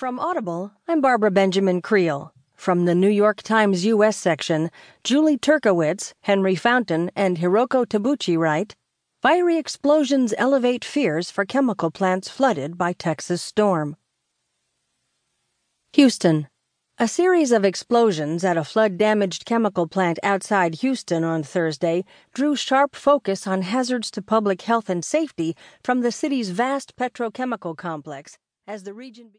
From Audible, I'm Barbara Benjamin Creel. From the New York Times U.S. section, Julie Turkewitz, Henry Fountain, and Hiroko Tabuchi write Fiery explosions elevate fears for chemical plants flooded by Texas storm. Houston. A series of explosions at a flood damaged chemical plant outside Houston on Thursday drew sharp focus on hazards to public health and safety from the city's vast petrochemical complex as the region